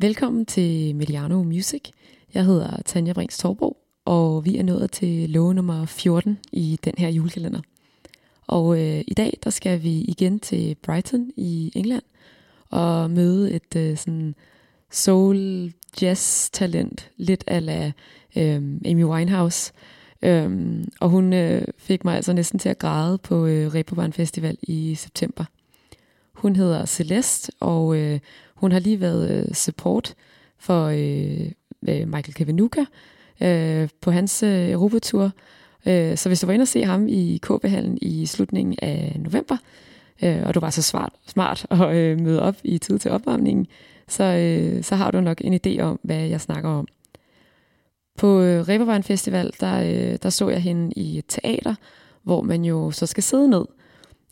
Velkommen til Mediano Music. Jeg hedder Tanja Brings Torbo, og vi er nået til låge nummer 14 i den her julekalender. Og øh, i dag der skal vi igen til Brighton i England og møde et øh, sådan soul jazz talent, lidt ala øh, Amy Winehouse. Øhm, og hun øh, fik mig altså næsten til at græde på øh, Reeperbahn Festival i september. Hun hedder Celeste, og øh, hun har lige været øh, support for øh, øh Michael Kevinuka øh, på hans øh, Europatur. Øh, så hvis du var inde og se ham i KB-hallen i slutningen af november, øh, og du var så smart, smart at øh, møde op i tid til opvarmningen, så, øh, så har du nok en idé om, hvad jeg snakker om. På øh, Reeperbahn Festival, der, øh, der så jeg hende i et teater, hvor man jo så skal sidde ned.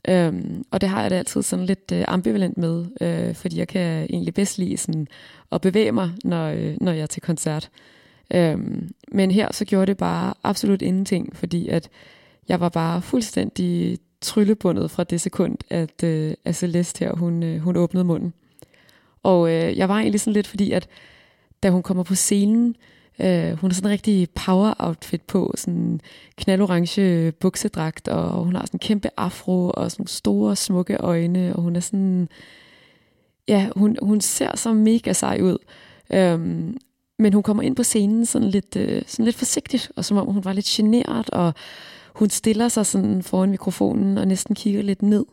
Øhm, og det har jeg da altid sådan lidt øh, ambivalent med, øh, fordi jeg kan egentlig bedst lide sådan at bevæge mig, når, øh, når jeg er til koncert. Øhm, men her så gjorde det bare absolut ingenting, fordi at jeg var bare fuldstændig tryllebundet fra det sekund, at, øh, at Celeste her, hun, øh, hun åbnede munden. Og øh, jeg var egentlig sådan lidt, fordi at da hun kommer på scenen, øh, Øh, hun har sådan en rigtig power outfit på, sådan knaldorange buksedragt, og hun har sådan en kæmpe afro, og sådan store smukke øjne, og hun er sådan, ja, hun, hun ser så mega sej ud. Øhm, men hun kommer ind på scenen sådan lidt, øh, sådan lidt forsigtigt, og som om hun var lidt generet, og hun stiller sig sådan foran mikrofonen og næsten kigger lidt ned.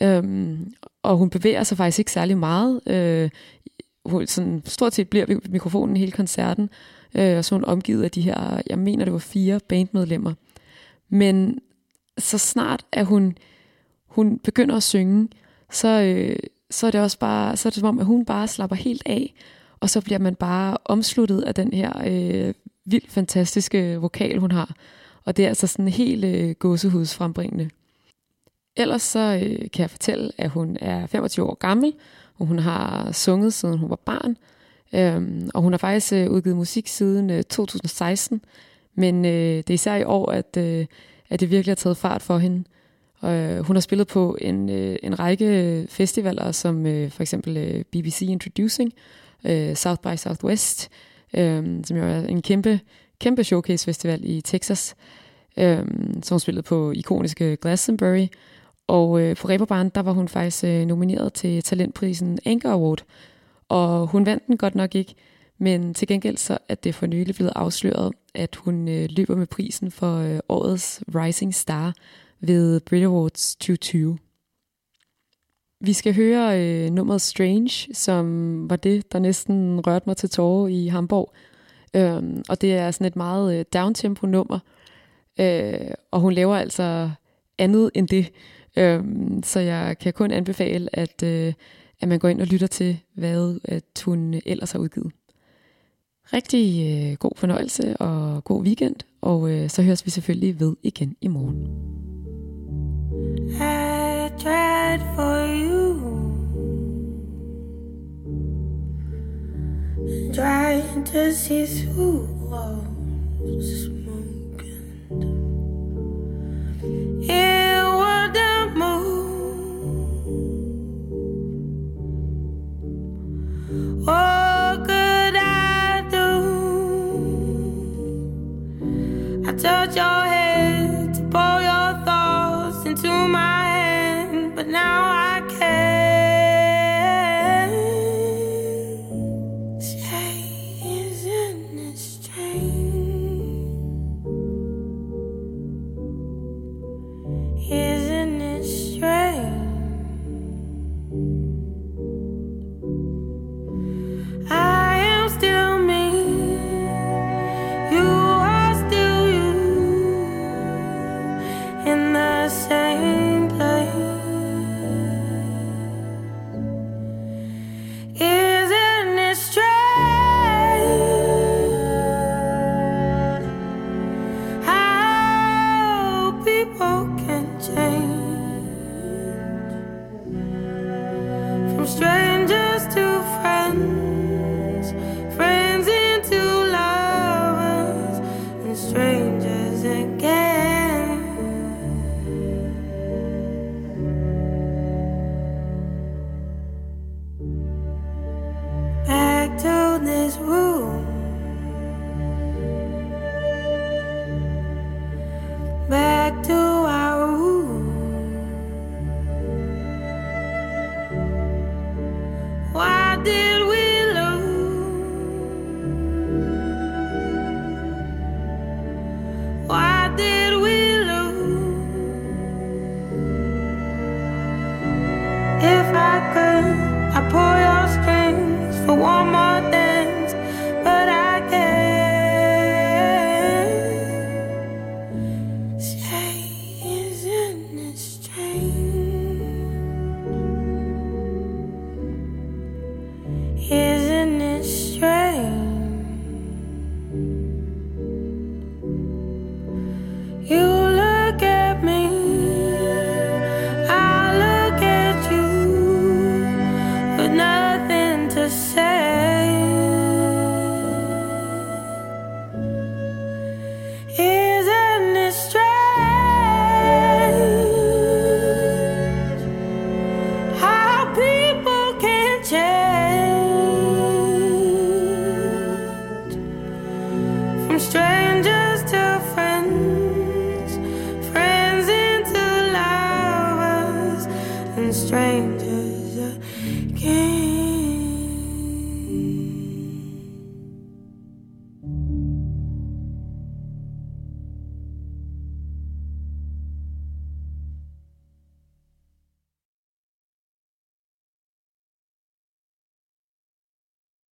Øhm, og hun bevæger sig faktisk ikke særlig meget. Øh, hun, sådan, stort set bliver mikrofonen hele koncerten, øh, og så hun omgivet af de her, jeg mener det var fire bandmedlemmer. Men så snart at hun, hun begynder at synge, så, øh, så er det også bare, så er det som om, at hun bare slapper helt af, og så bliver man bare omsluttet af den her øh, vildt fantastiske vokal, hun har. Og det er altså sådan helt øh, gåsehudsfrembringende. Ellers så øh, kan jeg fortælle, at hun er 25 år gammel, og hun har sunget siden hun var barn. Øhm, og hun har faktisk øh, udgivet musik siden øh, 2016, men øh, det er især i år, at, øh, at det virkelig har taget fart for hende. Og, øh, hun har spillet på en, øh, en række øh, festivaler, som øh, for eksempel øh, BBC Introducing, øh, South by Southwest, øh, som jo er en kæmpe, kæmpe showcase festival i Texas, øh, som hun spillede på ikoniske Glastonbury. Og øh, på Reeperbahn, der var hun faktisk øh, nomineret til talentprisen Anchor Award, og hun vandt den godt nok ikke, men til gengæld så er det for nylig blevet afsløret, at hun øh, løber med prisen for øh, årets Rising Star ved Brit Awards 2020. Vi skal høre øh, nummeret Strange, som var det, der næsten rørte mig til tårer i Hamburg. Øhm, og det er sådan et meget øh, downtempo nummer, øh, og hun laver altså andet end det. Øhm, så jeg kan kun anbefale, at, øh, at man går ind og lytter til, hvad at hun ellers har udgivet. Rigtig øh, god fornøjelse og god weekend, og øh, så høres vi selvfølgelig ved igen i morgen. I tried for you Trying to see through walls touch your head to pour your thoughts into my strangers again.